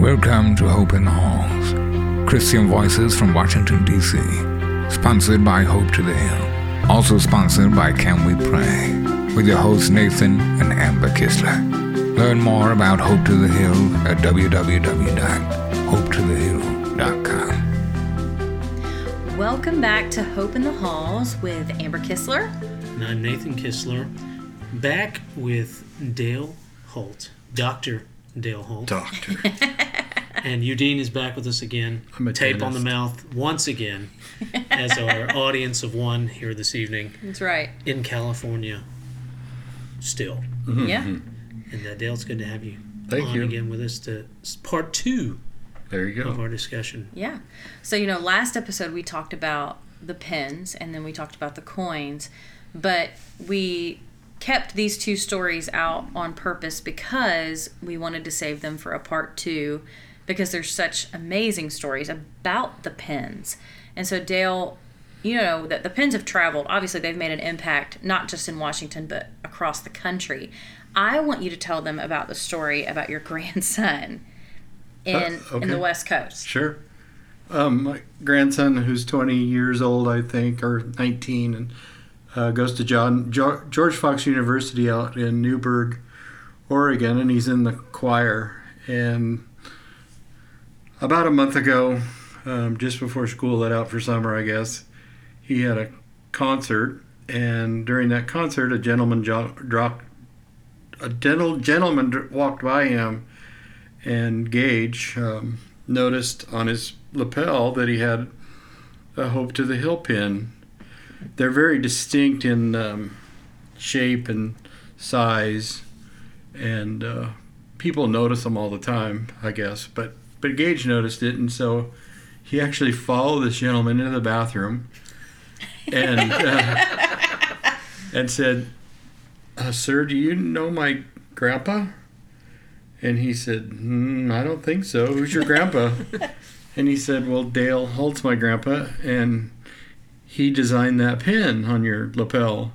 Welcome to Hope in the Halls, Christian Voices from Washington, D.C., sponsored by Hope to the Hill. Also sponsored by Can We Pray, with your hosts Nathan and Amber Kistler. Learn more about Hope to the Hill at www.hopetothehill.com. Welcome back to Hope in the Halls with Amber Kistler. And I'm Nathan Kistler, back with Dale Hult, Dr. Dale Hult. Doctor. And Udine is back with us again. I'm a Tape on the mouth once again as our audience of one here this evening That's right. in California. Still. Yeah. And uh, Dale, it's good to have you Thank on you. again with us to part two There you go. of our discussion. Yeah. So, you know, last episode we talked about the pens and then we talked about the coins, but we kept these two stories out on purpose because we wanted to save them for a part two because there's such amazing stories about the pens. And so, Dale, you know that the pens have traveled. Obviously, they've made an impact not just in Washington, but across the country. I want you to tell them about the story about your grandson in, Uh, in the West Coast. Sure. Um, my grandson, who's 20 years old, I think, or 19, and uh, goes to John jo- George Fox University out in Newberg, Oregon, and he's in the choir. And about a month ago, um, just before school let out for summer, I guess, he had a concert, and during that concert, a gentleman jo- dropped. A gentle gentleman walked by him, and Gage um, noticed on his lapel that he had a Hope to the Hill pin. They're very distinct in um, shape and size, and uh, people notice them all the time, I guess. But but Gage noticed it, and so he actually followed this gentleman into the bathroom and uh, and said, uh, "Sir, do you know my grandpa?" And he said, hmm, I don't think so. Who's your grandpa? and he said, Well, Dale Hult's my grandpa, and he designed that pin on your lapel.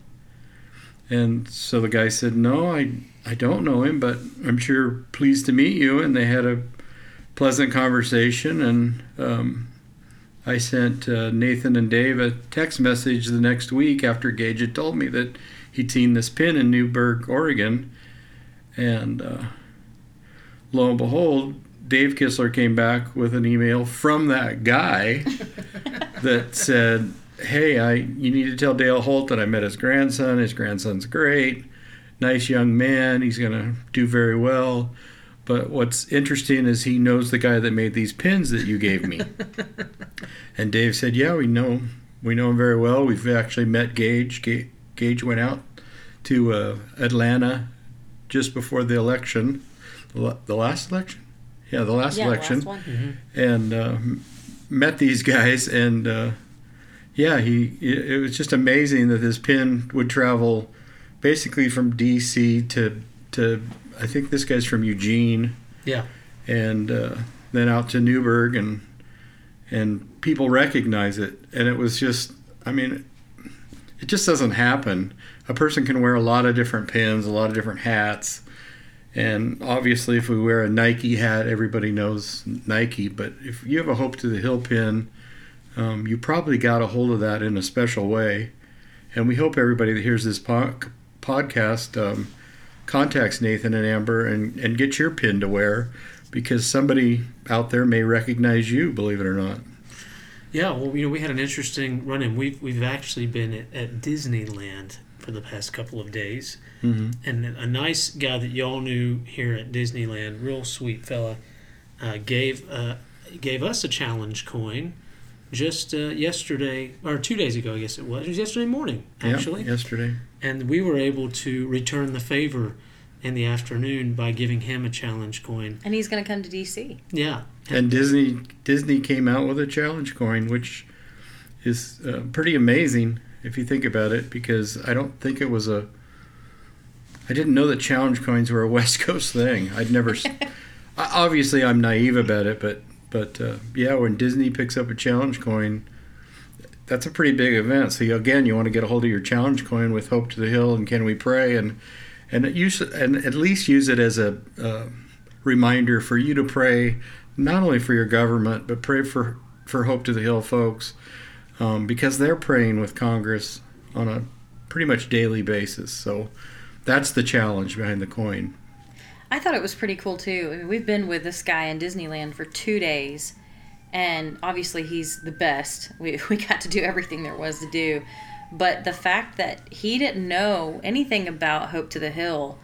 And so the guy said, No, I, I don't know him, but I'm sure pleased to meet you. And they had a pleasant conversation. And um, I sent uh, Nathan and Dave a text message the next week after Gage had told me that he'd seen this pin in Newberg, Oregon. And uh, lo and behold, Dave Kistler came back with an email from that guy that said, "Hey, I you need to tell Dale Hult that I met his grandson. His grandson's great, nice young man. He's gonna do very well." But what's interesting is he knows the guy that made these pins that you gave me. and Dave said, "Yeah, we know we know him very well. We've actually met Gage. Ga- Gage went out to uh, Atlanta just before the election, the last election. Yeah, the last Yeah, the election last one. and uh, met these guys and uh, yeah he it it was just amazing that this pin would travel basically from DC to to I think this guy's from Eugene. Yeah. and uh, then out to Newberg and and people recognize it. And it was just I mean it just doesn't happen. A person can wear a lot of different pins a lot of different hats. And obviously if we wear a Nike hat everybody knows Nike. But if you have a Hope to the Hill pin um, you probably got a hold of that in a special way. And we hope everybody that hears this po- podcast um, contacts Nathan and Amber and, and get your pin to wear because somebody out there may recognize you, believe it or not. Yeah, well, you know, we had an interesting run in. We've, we've actually been at, at Disneyland for the past couple of days. Mm-hmm. And a nice guy that y'all knew here at Disneyland, real sweet fella, uh, gave uh, gave us a challenge coin just uh, yesterday, or two days ago, I guess it was. It was yesterday morning, actually. yesterday. And we were able to return the favor in the afternoon by giving him a challenge coin. And he's going to come to DC. Yeah. And Disney Disney came out with a challenge coin, which is uh, pretty amazing if you think about it, because I don't think it was a. I didn't know that challenge coins were a West Coast thing. I'd never. Obviously, I'm naive about it, but but uh, yeah, when Disney picks up a challenge coin, that's a pretty big event. So you, again, you want to get a hold of your challenge coin with Hope to the Hill and Can We Pray, and and use and at least use it as a uh, reminder for you to pray not only for your government but pray for for Hope to the Hill folks um, because they're praying with Congress on a pretty much daily basis. So that's the challenge behind the coin. I thought it was pretty cool too. I mean, we've been with this guy in Disneyland for two days, and obviously he's the best. We, we got to do everything there was to do. But the fact that he didn't know anything about Hope to the Hill,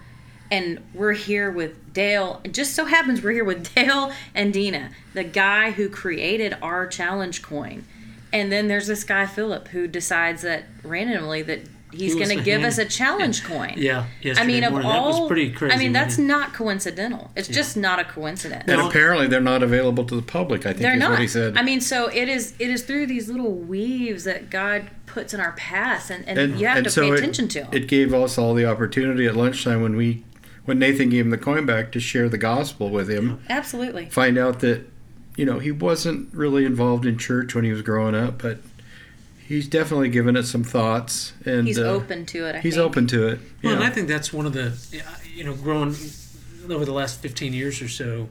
and we're here with Dale, it just so happens we're here with Dale and Dina, the guy who created our challenge coin. And then there's this guy, Philip, who decides that randomly that he's He going to give hand- us a challenge coin. Yeah, I yesterday mean, of all, that was pretty crazy. I mean, that's wasn't coincidental. It's just not a coincidence. And apparently they're not available to the public. I think They're is not. what he said. I mean, so it is. It is through these little weaves that God puts in our paths, and, and, and, you have and to so pay it, attention to them. it gave us all the opportunity at lunchtime when we when Nathan gave him the coin back to share the gospel with him. Absolutely. Find out that you know he wasn't really involved in church when he was growing up, but he's definitely given it some thoughts and He's uh, open to it. I He's think. open to it. Well, and I think that's one of the, you know, growing over the last 15 years or so,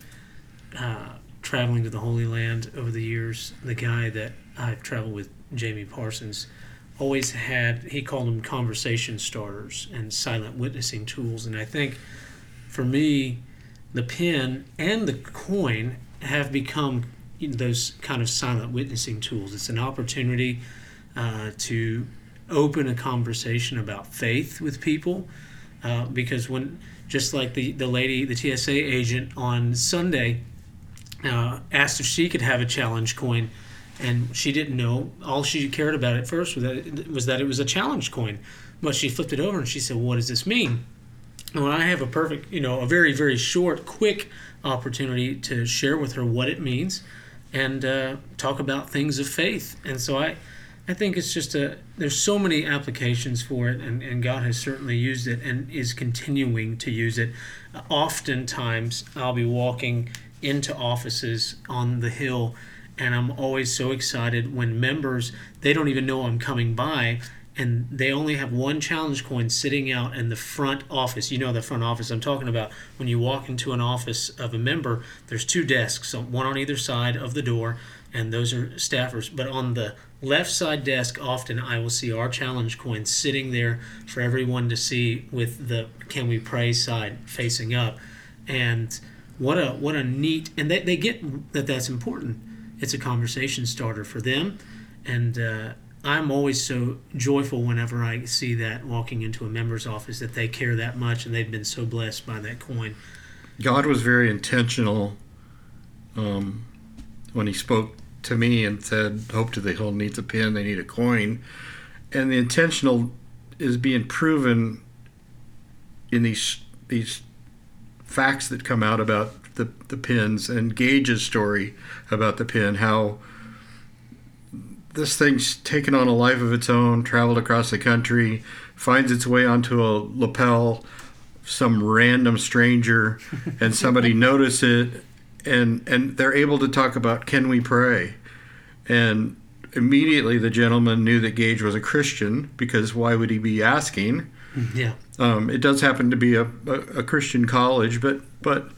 uh, traveling to the Holy Land over the years, the guy that I've traveled with, Jamie Parsons, always had, he called them conversation starters and silent witnessing tools. And I think for me, the pen and the coin have become those kind of silent witnessing tools. It's an opportunity uh, to open a conversation about faith with people uh, because when just like the, the lady the tsa agent on sunday uh, asked if she could have a challenge coin and she didn't know. All she cared about at first was that it, was that it was a challenge coin. But she flipped it over and she said what does this mean? And when i have a perfect you know a very very short quick opportunity to share with her what it means and uh, talk about things of faith. And so i I think it's just a there's so many applications for it, and, and God has certainly used it and is continuing to use it. Oftentimes, I'll be walking into offices on the hill, and I'm always so excited when members they don't even know I'm coming by, and they only have one challenge coin sitting out in the front office. You know the front office I'm talking about. When you walk into an office of a member, there's two desks, one on either side of the door, and those are staffers. But on the left side desk, often I will see our challenge coin sitting there for everyone to see with the "Can we pray?" side facing up, and what a what a neat and they, they get that that's important. It's a conversation starter for them, and uh, I'm always so joyful whenever I see that walking into a member's office that they care that much and they've been so blessed by that coin. God was very intentional um, when He spoke to me and said, "Hope to the Hill needs a pin. They need a coin," and the intentional is being proven in these these facts that come out about the the pins and Gage's story about the pin, how this thing's taken on a life of its own, traveled across the country, finds its way onto a lapel, some random stranger, and somebody notice it, and and they're able to talk about can we pray, and immediately the gentleman knew that Gage was a Christian because why would he be asking? Yeah. Um, it does happen to be a, a, a Christian college, but but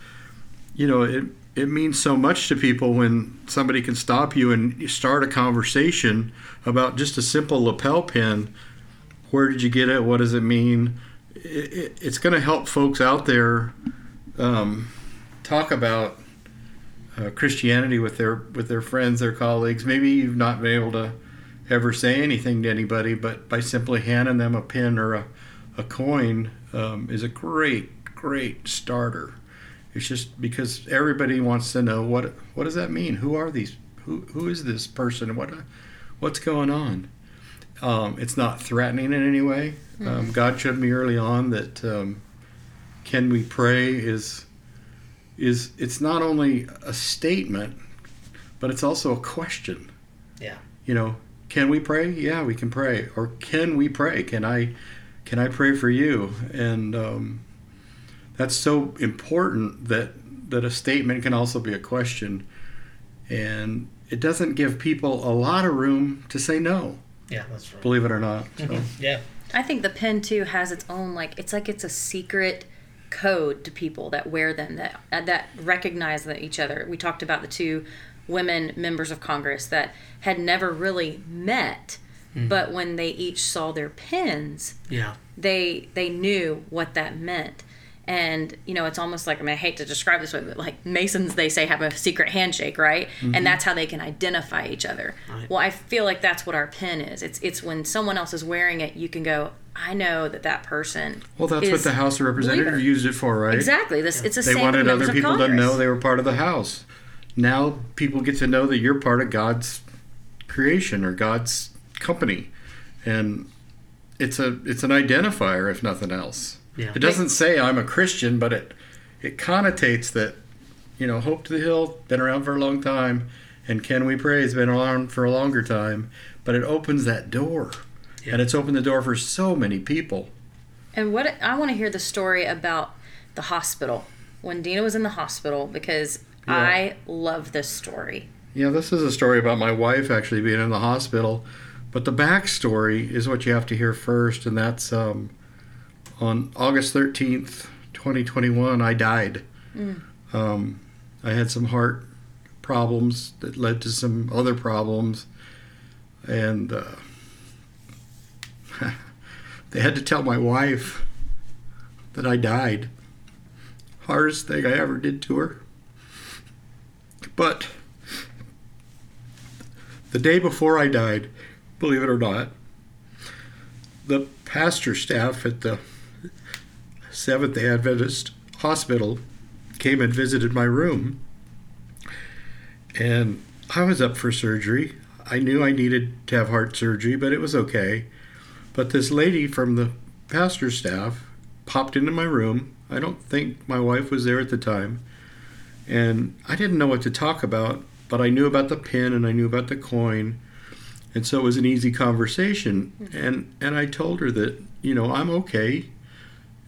you know it it means so much to people when somebody can stop you and start a conversation about just a simple lapel pin. Where did you get it? What does it mean? It, it, it's going to help folks out there um, talk about uh, Christianity with their with their friends, their colleagues. Maybe you've not been able to ever say anything to anybody, but by simply handing them a pin or a, a coin um, is a great, great starter. It's just because everybody wants to know what what does that mean? Who are these? Who who is this person? What what's going on? Um, it's not threatening in any way. Um, God showed me early on that um, can we pray is is it's not only a statement, but it's also a question. Yeah. You know, can we pray? Yeah, we can pray. Or can we pray? Can I can I pray for you? And um, that's so important that that a statement can also be a question, and it doesn't give people a lot of room to say no. Yeah, that's right. Believe it or not. So. Yeah. I think the pen too has its own like it's like it's a secret code to people that wear them that uh, that recognize that each other. We talked about the two women members of Congress that had never really met, but when they each saw their pins, Yeah. they they knew what that meant and you know it's almost like i mean i hate to describe this way but like masons they say have a secret handshake right and that's how they can identify each other Right. well i feel like that's what our pin is it's it's when someone else is wearing it you can go i know that that person Well, that's what the House of Representatives believer. used it for, right? exactly this it's the They same wanted with members other people to know they were part of the House. Now people get to know that you're part of God's creation or God's company, and it's a it's an identifier if nothing else. Yeah. It doesn't say I'm a Christian, but it it connotates that you know Hope to the Hill been around for a long time, and Can We Pray has been around for a longer time, but it opens that door, Yeah. and it's opened the door for so many people. And what I want to hear the story about the hospital when Dina was in the hospital because Yeah. I love this story. Yeah, this is a story about my wife actually being in the hospital, but the backstory is what you have to hear first, and that's um, on August 13th, 2021, I died. Um, I had some heart problems that led to some other problems, and uh, they had to tell my wife that I died. Hardest thing I ever did to her. But the day before I died, believe it or not, the pastor staff at the Seventh day Adventist Hospital came and visited my room. And I was up for surgery. I knew I needed to have heart surgery, but it was okay. But this lady from the pastor's staff popped into my room. I don't think my wife was there at the time and I didn't know what to talk about, but I knew about the pin and I knew about the coin, and so it was an easy conversation. And and I told her that you know I'm okay,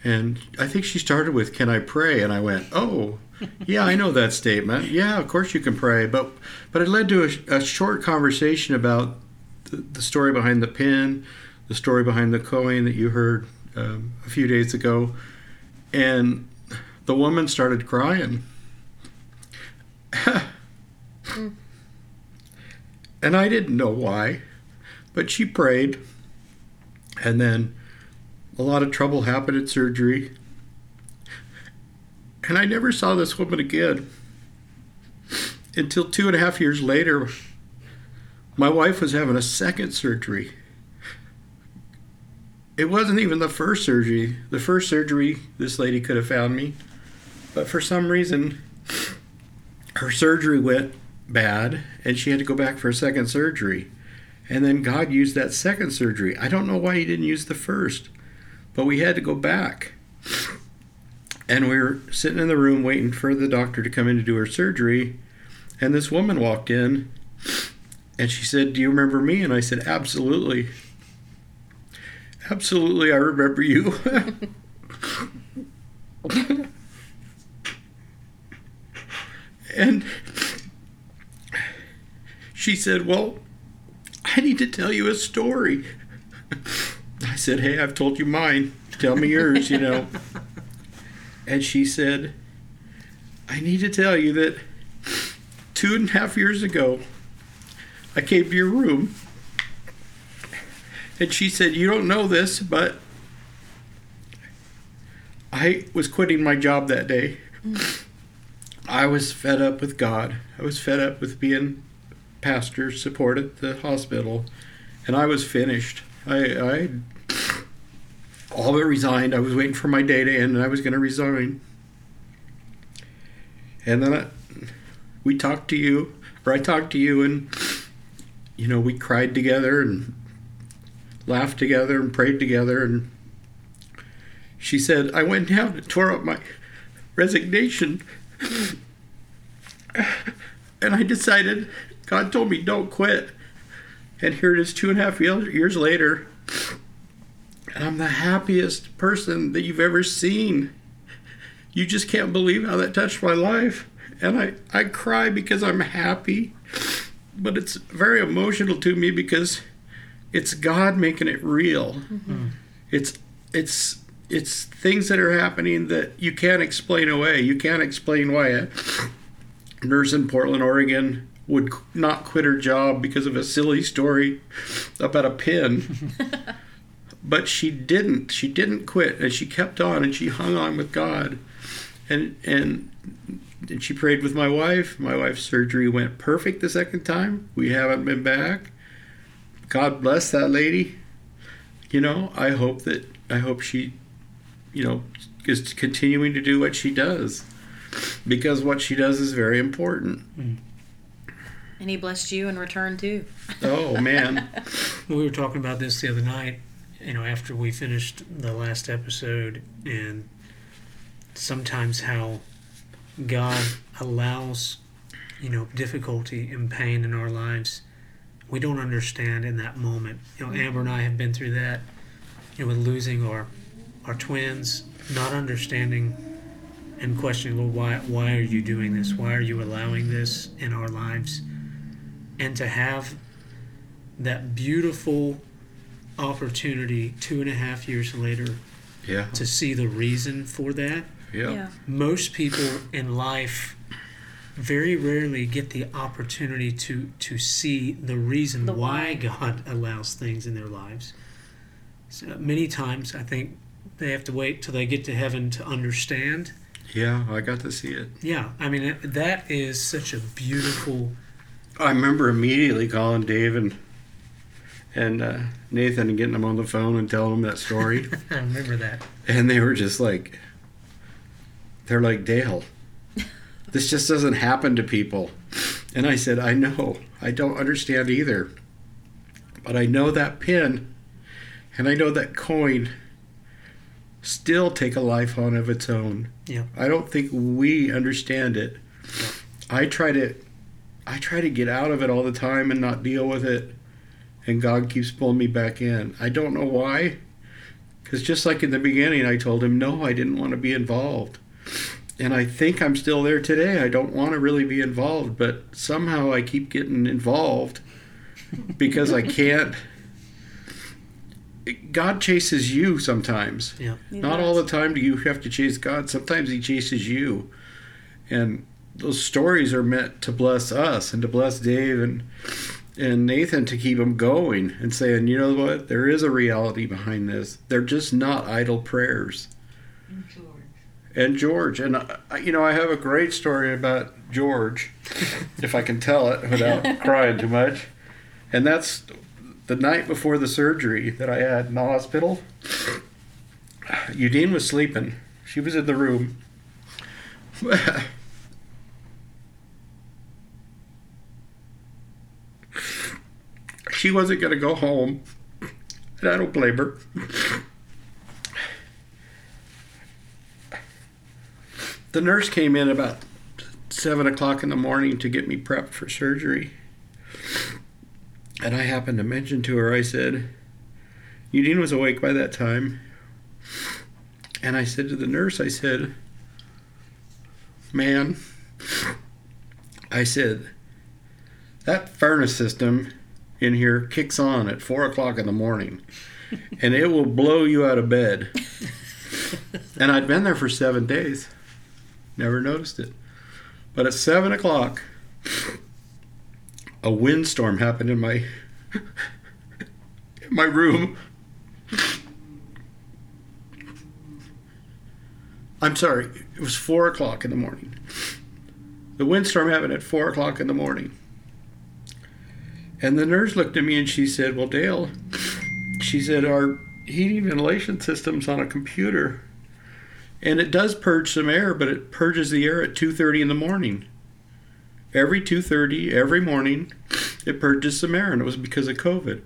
and I think she started with "Can I pray?" and I went, "Oh, yeah, I know that statement. Yeah, of course you can pray." But but it led to a, a short conversation about the, the story behind the pin, the story behind the coin that you heard um, a few days ago, and the woman started crying. and I didn't know why, but she prayed. And then a lot of trouble happened at surgery. And I never saw this woman again until two and a half years later. My wife was having a second surgery. It wasn't even the first surgery. The first surgery, this lady could have found me. But for some reason, her surgery went bad and she had to go back for a second surgery. And then God used that second surgery. I don't know why he didn't use the first, but we had to go back. And we were sitting in the room waiting for the doctor to come in to do her surgery. And this woman walked in and she said, Do you remember me? And I said, Absolutely. Absolutely, I remember you. and she said, Well, I need to tell you a story. I said, Hey, I've told you mine. Tell me yours, you know. And she said, I need to tell you that two and a half years ago, I came to your room. And she said, You don't know this, but I was quitting my job that day. Mm-hmm. I was fed up with God. I was fed up with being pastor, support at the hospital, and I was finished. I, I all but resigned. I was waiting for my day to end, and I was going to resign. And then I, we talked to you, or I talked to you, and you know we cried together and laughed together and prayed together. And she said, "I went down and tore up my resignation." and I decided, God told me, don't quit. And here it is, two and a half years later. And I'm the happiest person that you've ever seen. You just can't believe how that touched my life. And I, I cry because I'm happy. But it's very emotional to me because it's God making it real. Mm-hmm. It's it's it's things that are happening that you can't explain away. You can't explain why a nurse in Portland, Oregon would not quit her job because of a silly story about a pin. but she didn't. She didn't quit and she kept on and she hung on with God. And and and she prayed with my wife. My wife's surgery went perfect the second time. We haven't been back. God bless that lady. You know, I hope that I hope she, you know, is continuing to do what she does, because what she does is very important. Mm. And he blessed you in return too. Oh man, We were talking about this the other night, you know, after we finished the last episode, and sometimes how God allows, you know, difficulty and pain in our lives. We don't understand in that moment. You know, Amber and mm-hmm. I have been through that, you know, with losing our our twins, not understanding and questioning, Lord, why why are you doing this? Why are you allowing this in our lives? And to have that beautiful opportunity two and a half years later yeah, to see the reason for that. yeah, Most people in life very rarely get the opportunity to to see the reason The why why. God allows things in their lives. So many times, I think they have to wait till they get to heaven to understand. yeah. I got to see it. Yeah, I mean that is such a beautiful. I remember immediately calling Dave and and uh, Nathan and getting them on the phone and telling them that story. I remember that. and they were just like they're like dale this just doesn't happen to people. And i said i know. I don't understand either. But i know that pin and i know that coin still take a life on of its own. Yeah. i don't think we understand it. I try to i try to get out of it all the time and not deal with it and god keeps pulling me back in. I don't know why because just like in the beginning, I told him, no, I didn't want to be involved. And I think I'm still there today. I don't want to really be involved, but somehow I keep getting involved because I can't. God chases you sometimes. Yeah. He Not does. all the time do you have to chase God. Sometimes He chases you. And those stories are meant to bless us and to bless Dave and and Nathan to keep them going and saying, you know what, there is a reality behind this. They're just not idle prayers. And George, and uh, you know, I have a great story about George, if I can tell it without crying too much. And that's the night before the surgery that I had in the hospital. Udine was sleeping. She was in the room. she wasn't going to go home. And I don't blame her. The nurse came in about seven o'clock in the morning to get me prepped for surgery. And I happened to mention to her, I said, Eugene was awake by that time. And I said to the nurse, I said, Man, I said, that furnace system in here kicks on at four o'clock in the morning and it will blow you out of bed. and I'd been there for seven days, never noticed it. But at seven o'clock, a windstorm happened in my in my room. I'm sorry, it was four o'clock in the morning. The windstorm happened at four o'clock in the morning. And the nurse looked at me and she said, Well, Dale, she said, our heating ventilation system's on a computer. And it does purge some air, but it purges the air at 2.30 in the morning. Every 2.30, every morning, it purges some air, and it was because of COVID.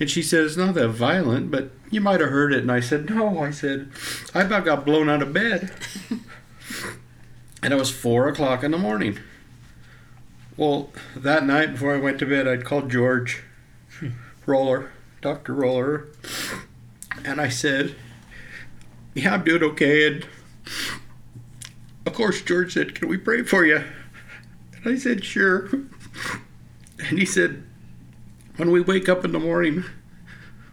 And she said, It's not that violent, but you might have heard it. And I said, No. I said, I about got blown out of bed. and it was 4 o'clock in the morning. Well, that night before I went to bed, I'd called George Roller, Dr. Roller, and I said, Yeah, I'm doing okay. And of course, George said, Can we pray for you? And I said, Sure. And he said, When we wake up in the morning,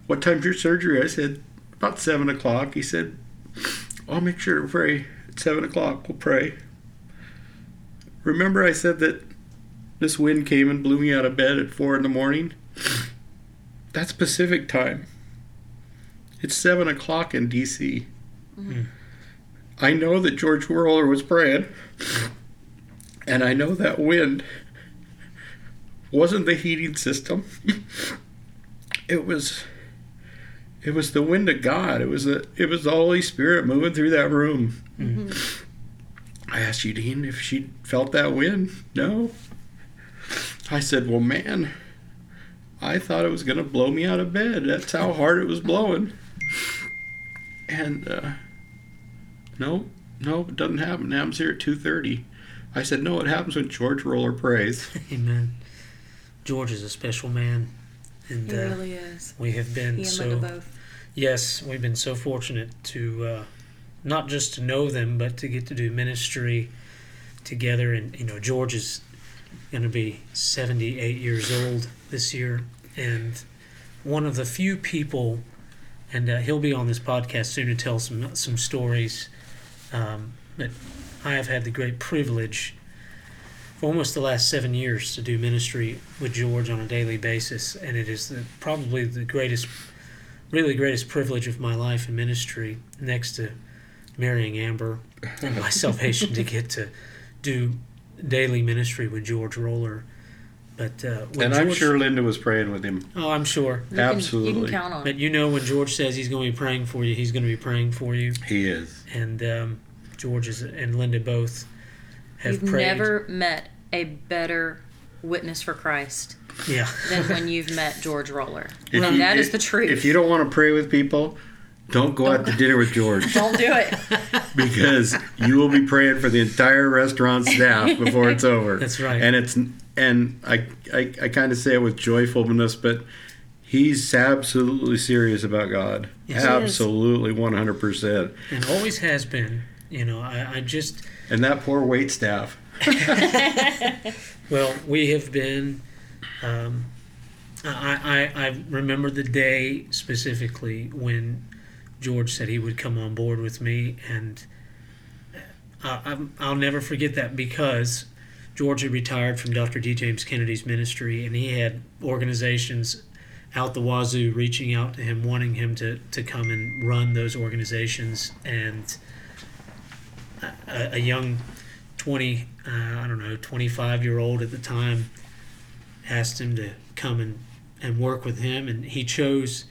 what time's your surgery? I said, About seven o'clock. He said, I'll make sure to pray at 7 o'clock. We'll pray. Remember, I said that this wind came and blew me out of bed at 4 in the morning? That's Pacific time. It's 7 o'clock in D.C. I know that George Roller was praying, and I know that wind wasn't the heating system. it was it was the wind of God. It was the it was the Holy Spirit moving through that room. I asked Eugene if she felt that wind. No. I said, "Well, man, I thought it was going to blow me out of bed. That's how hard it was blowing." And uh, no, no, it doesn't happen. It happens here at two thirty. I said, "No, it happens when George Roller prays." Amen. George is a special man, and He uh, really is. we have been He so yes, we've been so fortunate to uh, not just to know them, but to get to do ministry together. And you know, George is going to be seventy-eight years old this year, and one of the few people, and uh, he'll be on this podcast soon to tell some some stories. Um, that I have had the great privilege for almost the last seven years to do ministry with George on a daily basis, and it is the, probably the greatest, really greatest privilege of my life in ministry, next to marrying Amber and my salvation, to get to do daily ministry with George Roller. But uh, when And I'm George- sure Linda was praying with him. oh, I'm sure. You can- you Absolutely. can count on But you know, when George says he's going to be praying for you, he's going to be praying for you. He is. And um, George is, and Linda both have You've prayed. never met a better witness for Christ yeah. than when you've met George Roller. If and you- that is if- the truth. If you don't want to pray with people, don't go out to dinner with George don't do it. because you will be praying for the entire restaurant staff before it's over. That's right. And it's and I I, I kind of say it with joyfulness, but he's absolutely serious about God. Yes, absolutely, one hundred percent. and always has been. You know, I, I just And that poor wait staff. well, we have been. Um, I, I I remember the day specifically when George said he would come on board with me, and I, I'm, I'll never forget that because George had retired from Dr. D. James Kennedy's ministry, and he had organizations out the wazoo reaching out to him, wanting him to, to come and run those organizations, and a, a young 20 uh, i don't know 25 year old at the time asked him to come and, and work with him and he chose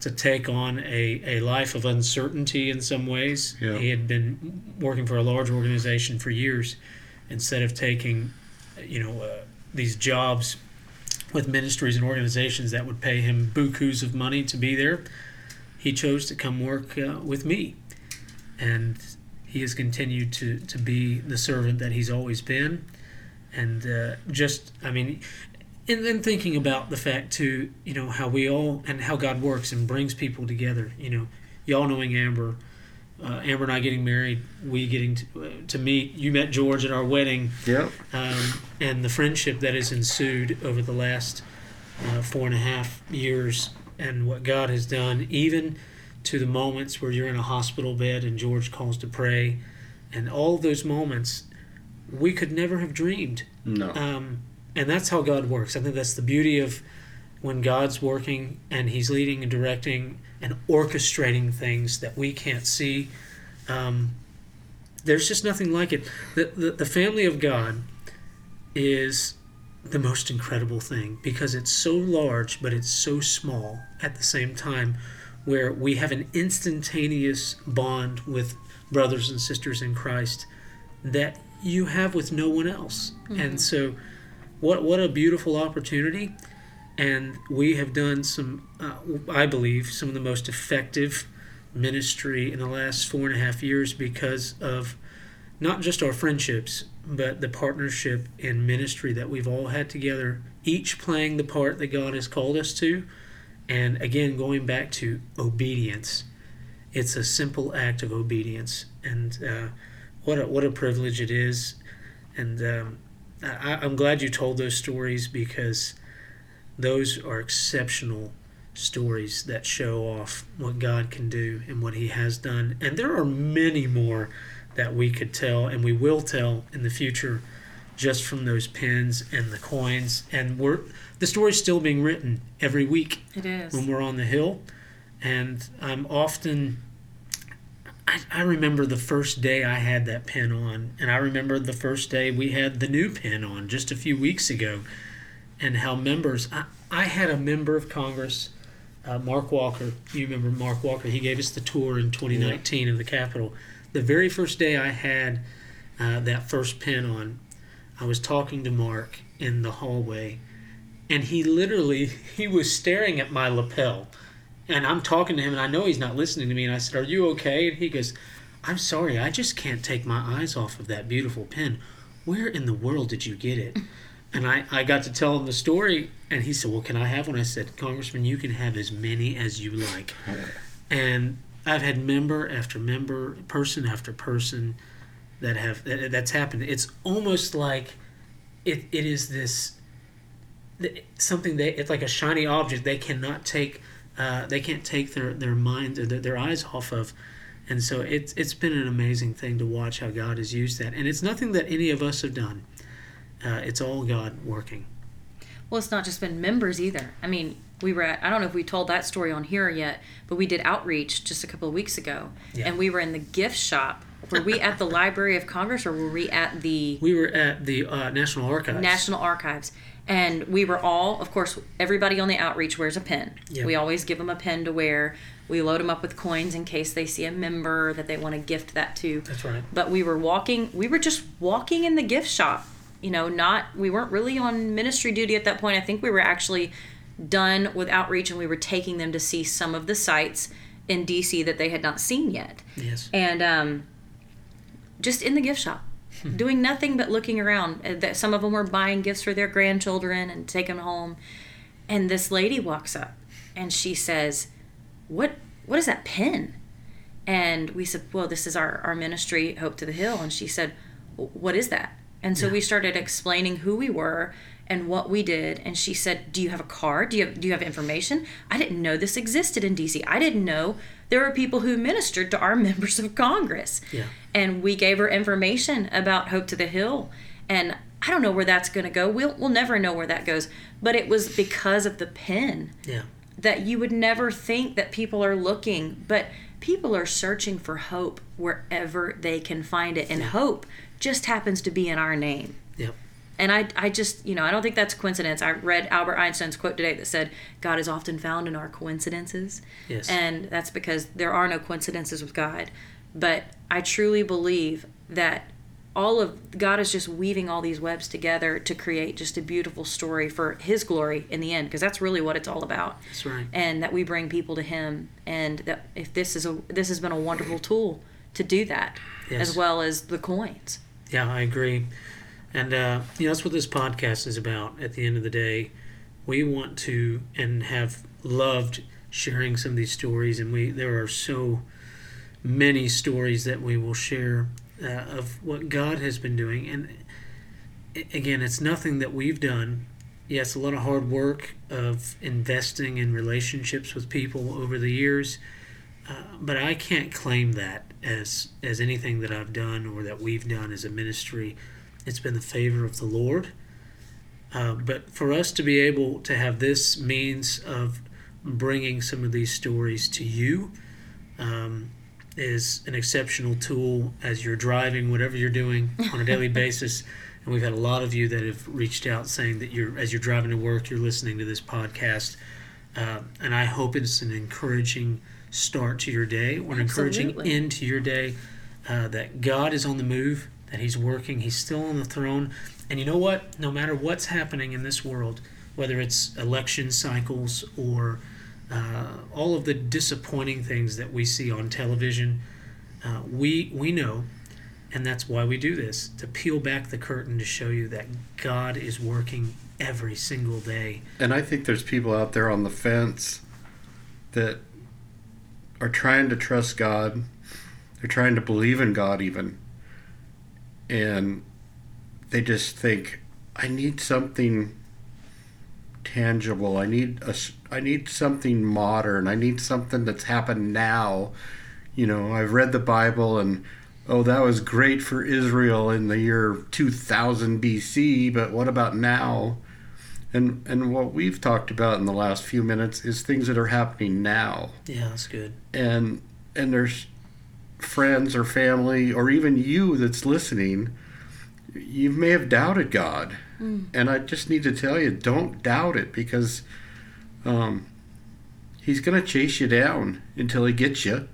to take on a, a life of uncertainty in some ways Yeah. he had been working for a large organization for years instead of taking you know uh, these jobs with ministries and organizations that would pay him bukus of money to be there he chose to come work uh, with me and he has continued to, to be the servant that he's always been. And uh, just, I mean, and then thinking about the fact, too, you know, how we all, and how God works and brings people together. You know, y'all knowing Amber, uh, Amber and I getting married, we getting to, uh, to meet, you met George at our wedding, Yep. um, and the friendship that has ensued over the last uh, four and a half years, and what God has done, even to the moments where you're in a hospital bed and George calls to pray, and all those moments, we could never have dreamed. No. Um, and that's how God works. I think that's the beauty of when God's working and He's leading and directing and orchestrating things that we can't see. Um, there's just nothing like it. The, the, the family of God is the most incredible thing because it's so large, but it's so small at the same time, where we have an instantaneous bond with brothers and sisters in Christ that you have with no one else. And so, what what a beautiful opportunity! And we have done some, uh, I believe, some of the most effective ministry in the last four and a half years because of not just our friendships, but the partnership in ministry that we've all had together, each playing the part that God has called us to. And again, going back to obedience, it's a simple act of obedience. And uh, what, a, what a privilege it is. And um, I, I'm glad you told those stories because those are exceptional stories that show off what God can do and what He has done. And there are many more that we could tell and we will tell in the future just from those pins and the coins. And we're the story's still being written every week It is. when we're on the hill. And I'm often I, I remember the first day I had that pin on, and I remember the first day we had the new pin on just a few weeks ago, and how members. I, I had a member of Congress, uh, Mark Walker. You remember Mark Walker? He gave us the tour in 2019 of the Capitol. The very first day I had uh, that first pin on, I was talking to Mark in the hallway, and he literally he was staring at my lapel and I'm talking to him, and I know he's not listening to me. And I said, "Are you okay?" And he goes, "I'm sorry, I just can't take my eyes off of that beautiful pen. Where in the world did you get it?" And I, I got to tell him the story, and he said, "Well, can I have one?" I said, "Congressman, you can have as many as you like." And I've had member after member, person after person that have that, that's happened. It's almost like it, it is this something they it's like a shiny object they cannot take uh, they can't take their their mind or their, their eyes off of and so it's it's been an amazing thing to watch how God has used that and it's nothing that any of us have done uh, it's all God working Well, it's not just been members either. I mean, we were at, I don't know if we told that story on here yet, but we did outreach just a couple of weeks ago. Yeah. And we were in the gift shop. Were we at the Library of Congress or were we at the we were at the uh, National Archives National Archives? And we were all, of course, everybody on the outreach wears a pin. Yeah. We always give them a pin to wear. We load them up with coins in case they see a member that they want to gift that to. that's right But we were walking, we were just walking in the gift shop. You know, not, we weren't really on ministry duty at that point. I think we were actually done with outreach and we were taking them to see some of the sites in DC that they had not seen yet. yes And um, just in the gift shop, doing nothing but looking around. Uh, that- Some of them were buying gifts for their grandchildren and taking them home. And this lady walks up and she says, What what is that pin? And we said, Well, this is our, our ministry, Hope to the Hill. And she said, What is that? And so we started explaining who we were and what we did. And she said, Do you have a card? Do you have, do you have information? I didn't know this existed in DC. I didn't know there were people who ministered to our members of Congress. Yeah. And we gave her information about Hope to the Hill. And I don't know where that's going to go. We'll, we'll never know where that goes. But it was because of the pen yeah that you would never think that people are looking, but people are searching for hope wherever they can find it. And hope just happens to be in our name. yep And I, I just, you know, I don't think that's coincidence. I read Albert Einstein's quote today that said, God is often found in our coincidences. yes And that's because there are no coincidences with God. But I truly believe that all of God is just weaving all these webs together to create just a beautiful story for His glory in the end, because that's really what it's all about. that's right And that we bring people to Him, and that if this is a this has been a wonderful tool to do that, Yes. as well as the coins. Yeah, I agree. And uh, you know, that's what this podcast is about. At the end of the day, we want to and have loved sharing some of these stories, and we there are so many stories that we will share uh, of what God has been doing. And again, it's nothing that we've done. Yes, a lot of hard work of investing in relationships with people over the years, uh, but I can't claim that as as anything that I've done or that we've done as a ministry. It's been the favor of the Lord. Uh, but for us to be able to have this means of bringing some of these stories to you um, is an exceptional tool as you're driving, whatever you're doing on a daily basis. And we've had a lot of you that have reached out saying that you're, as you're driving to work, you're listening to this podcast. Uh, and I hope it's an encouraging start to your day or an encouraging Absolutely. end to your day. Uh, that God is on the move, that He's working, He's still on the throne. And you know what? No matter what's happening in this world, whether it's election cycles or uh, all of the disappointing things that we see on television, uh, we we know, and that's why we do this to peel back the curtain to show you that God is working every single day. And I think there's people out there on the fence that are trying to trust God. They're trying to believe in God, even. And they just think, I need something tangible. I need a, I need something modern. I need something that's happened now. You know, I've read the Bible and oh, that was great for Israel in the year 2000 BC, but what about now? And and what we've talked about in the last few minutes is things that are happening now. Yeah, that's good. And and there's friends or family or even you that's listening, you may have doubted God. And I just need to tell you, don't doubt it because um, He's going to chase you down until He gets you.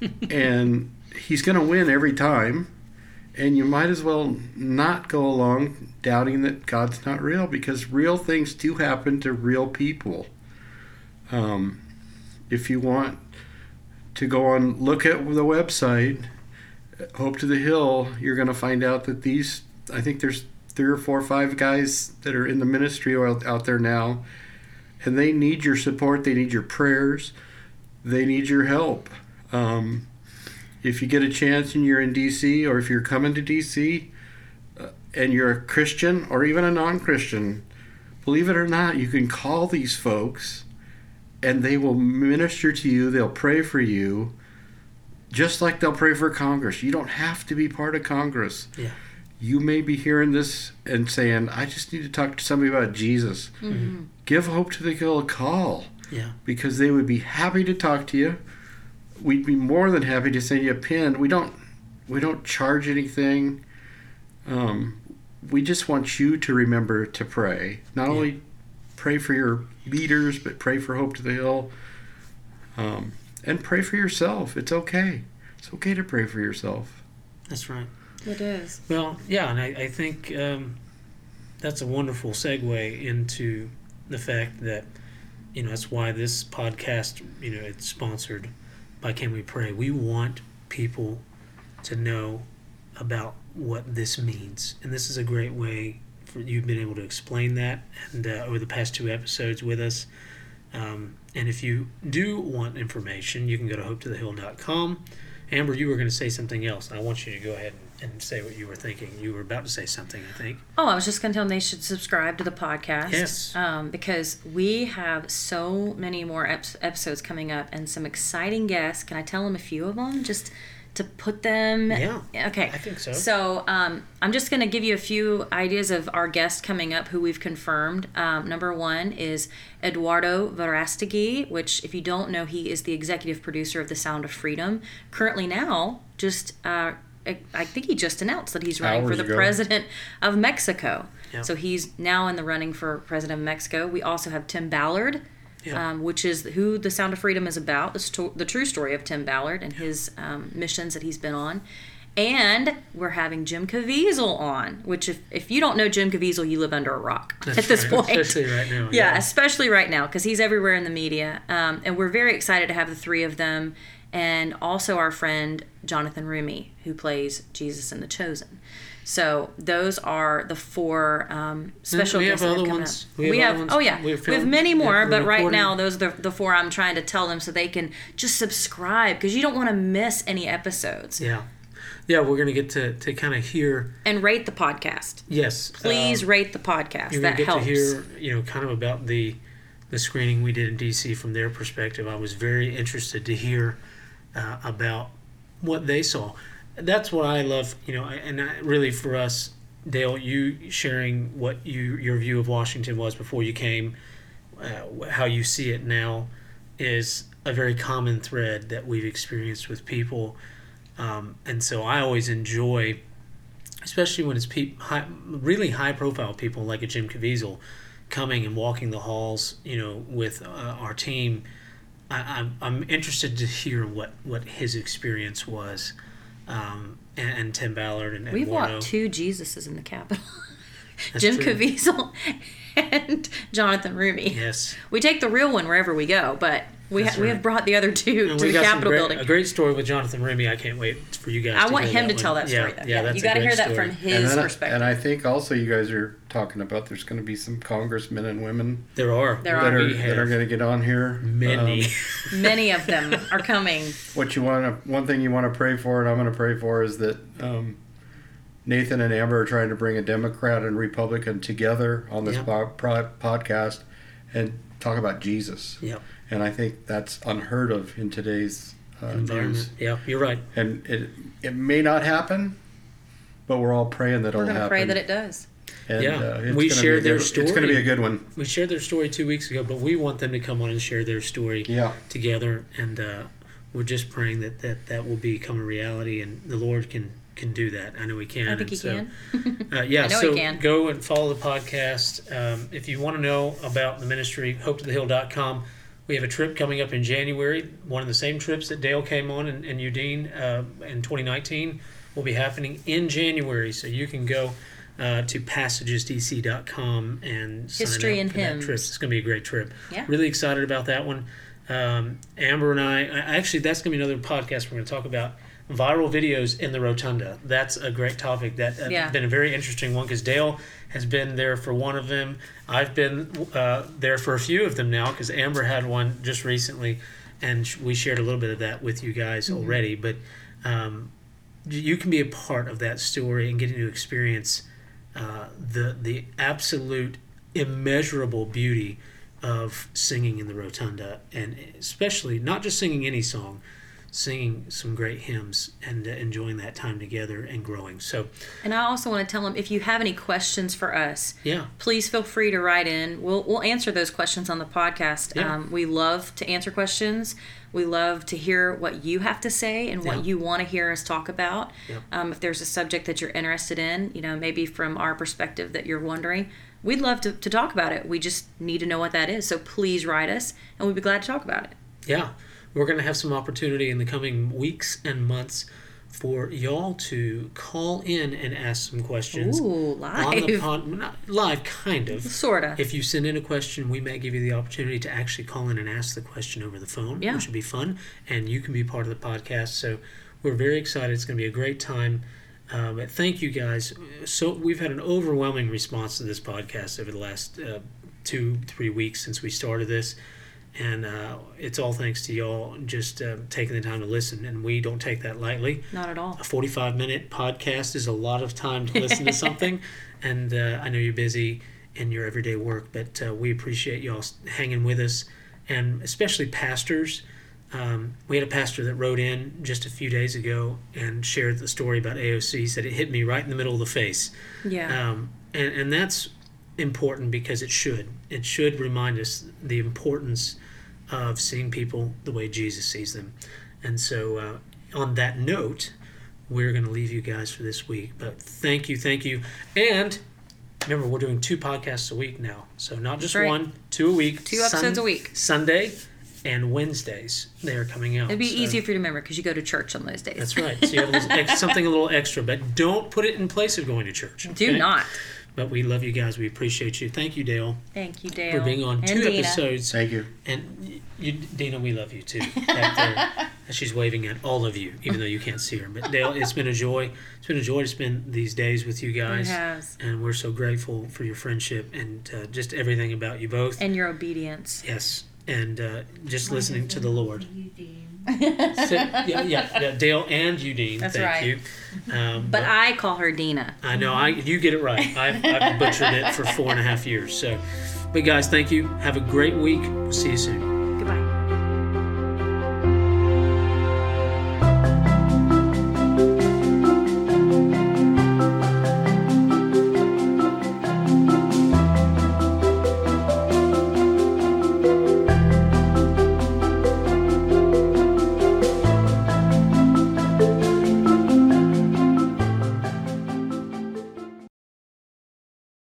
and He's going to win every time. And you might as well not go along doubting that God's not real because real things do happen to real people. Um, if you want to go on, look at the website, Hope to the Hill, you're going to find out that these, I think there's three or four or five guys that are in the ministry out, there now, and they need your support, they need your prayers, they need your help. Um, if you get a chance and you're in DC, or if you're coming to DC uh, and you're a Christian or even a non Christian, believe it or not, you can call these folks and they will minister to you, they'll pray for you, just like they'll pray for Congress. You don't have to be part of Congress. Yeah. You may be hearing this and saying, I just need to talk to somebody about Jesus. Give Hope to the Hill a call Yeah. because they would be happy to talk to you. We'd be more than happy to send you a pin. We don't we don't charge anything. Um, we just want you to remember to pray. Not Yeah. only pray for your leaders, but pray for Hope to the Hill. Um, and pray for yourself. It's okay. It's okay to pray for yourself. That's right. It is. Well, yeah, and I, I think um, that's a wonderful segue into the fact that, you know, that's why this podcast, you know, it's sponsored by Can We Pray. We want people to know about what this means. And this is a great way for you've been able to explain that and uh, over the past two episodes with us. Um, and if you do want information, you can go to hopetothehill.com. Amber, you were going to say something else. I want you to go ahead and, and say what you were thinking. You were about to say something, I think. Oh, I was just going to tell them they should subscribe to the podcast. Yes. Um, because we have so many more ep- episodes coming up and some exciting guests. Can I tell them a few of them just to put them? Yeah, Okay. I think so. So um, I'm just going to give you a few ideas of our guests coming up who we've confirmed. Um, number one is Eduardo Verastegui, which, if you don't know, he is the executive producer of The Sound of Freedom. Currently, now, just uh, I I think he just announced that he's running for the ago. president of Mexico. Yeah. So he's now in the running for president of Mexico. We also have Tim Ballard. Yeah. Um, which is who the Sound of Freedom is about, the, sto- the true story of Tim Ballard and his um, missions that he's been on. And we're having Jim Caviezel on, which if, if you don't know Jim Caviezel, you live under a rock That's at this right, point. especially right now. Yeah, especially right now because he's everywhere in the media. Um, and we're very excited to have the three of them, and also our friend Jonathan Roumie, who plays Jesus in The Chosen. So those are the four um, special we have guests that other come ones. out. We We have have, oh yeah, We we have have, many more, we're but right now those are the, the four I'm trying to tell them so they can just subscribe because you don't want to miss any episodes Yeah. Yeah, we're going to get to, to kind of hear, and rate the podcast. yes. Please um, rate the podcast. you're That get helps. to hear, you know, kind of about the the screening we did in DC from their perspective. I was very interested to hear uh, about what they saw. That's what I love, you know, and I, really for us, Dale, you sharing what you your view of Washington was before you came, uh, how you see it now, is a very common thread that we've experienced with people, um, and so I always enjoy, especially when it's peop high, really high profile people like a Jim Caviezel, coming and walking the halls, you know, with uh, our team. I, I'm, I'm interested to hear what, what his experience was, um, and, and Tim Ballard and, and We've Warno. walked two Jesuses in the Capitol. That's Jim true. Caviezel and Jonathan Roumie. Yes, We take the real one wherever we go, but we That's ha- we have brought the other two and to the Capitol great, building. a great story with Jonathan Roumie. I can't wait for you guys. I to want hear him to one. tell that story. Yeah, though. yeah, that's you got to great hear that from his and, I, perspective. and I think also you guys are talking about there's going to be some congressmen and women There are. There that are. are, that are going to get on here. many. Um, Many of them are coming. what you want to, one thing you want to pray for, and I'm going to pray for, is that um, Nathan and Amber are trying to bring a Democrat and Republican together on this Yeah. po- pro- podcast and talk about Jesus. Yep. And I think that's unheard of in today's uh, Environment. news. Yeah, you're right. And it it may not happen, but we're all praying that We're it'll going to happen. pray that it does. And, Yeah. uh, We gonna shared their good, It's going to be a good one. We shared their story two weeks ago, but we want them to come on and share their story Yeah. together, and uh, we're just praying that, that that will become a reality, and the Lord can can do that. I know He can. I think and he so, can. Uh, yeah, I know so he can. go and follow the podcast. Um, if you want to know about the ministry, hopetothehill.com. We have a trip coming up in January. One of the same trips that Dale came on in, in Udine uh, in 2019 will be happening in January. So you can go uh, to passagesdc.com and sign History up and for that trip. It's going to be a great trip. Yeah. Really excited about that one. Um, Amber and I, I actually, that's going to be another podcast we're going to talk about viral videos in the rotunda. That's a great topic. That has Yeah. been a very interesting one because Dale has been there for one of them. I've been uh, there for a few of them now because Amber had one just recently, and sh- we shared a little bit of that with you guys already. But um, you can be a part of that story and getting to experience uh, the the absolute immeasurable beauty of singing in the rotunda, and especially not just singing any song, singing some great hymns and uh, enjoying that time together and growing. So, And I also want to tell them if you have any questions for us, yeah, please feel free to write in. We'll we'll answer those questions on the podcast. Yeah. Um, we love to answer questions. We love to hear what you have to say and what Yeah. you want to hear us talk about. Yep. Um, if there's a subject that you're interested in, you know, maybe from our perspective that you're wondering, we'd love to, to talk about it. We just need to know what that is. So please write us, and we'd be glad to talk about it. yeah, we're going to have some opportunity in the coming weeks and months for y'all to call in and ask some questions Ooh, on the live, pod, not live, kind of. sorta. If you send in a question, we may give you the opportunity to actually call in and ask the question over the phone, Yeah. which would be fun, and you can be part of the podcast. So we're very excited. It's going to be a great time. Uh, but thank you guys. So we've had an overwhelming response to this podcast over the last uh, two, three weeks since we started this, and uh, it's all thanks to y'all just uh, taking the time to listen. And we don't take that lightly. Not at all. a 45 minute podcast is a lot of time to listen to something. And uh, i know you're busy in your everyday work but uh, we appreciate y'all hanging with us. And especially pastors. Um, we had a pastor that wrote in just a few days ago and shared the story about aoc he said it hit me right in the middle of the face. Yeah. um, and, and that's important because it should. It should remind us the importance of seeing people the way jesus sees them and so uh, on that note we're going to leave you guys for this week but thank you thank you and remember we're doing two podcasts a week now so not just right. one two a week Two episodes a week. sunday and wednesdays they are coming out It'd be So- easier for you to remember because you go to church on those days. that's right so you have a little ex- something a little extra but don't put it in place of going to church Do not. But we love you guys. We appreciate you. Thank you, Dale, Thank you, Dale. for being on And two Dina. episodes. Thank you. And you, Dina, we love you too. Back there, she's waving at all of you, even though you can't see her. But Dale, it's been a joy. It's been a joy to spend these days with you guys. It guys. has. And we're so grateful for your friendship and uh, just everything about you both. And your obedience. yes, and uh, just listening to the Lord. Eugene. So, yeah, yeah, yeah, Dale and Eugene. That's thank right. you. Um, But I call her Dina. I know I you get it right. I've, I've butchered it for four and a half years. So, but guys, thank you. Have a great week. We'll see you soon.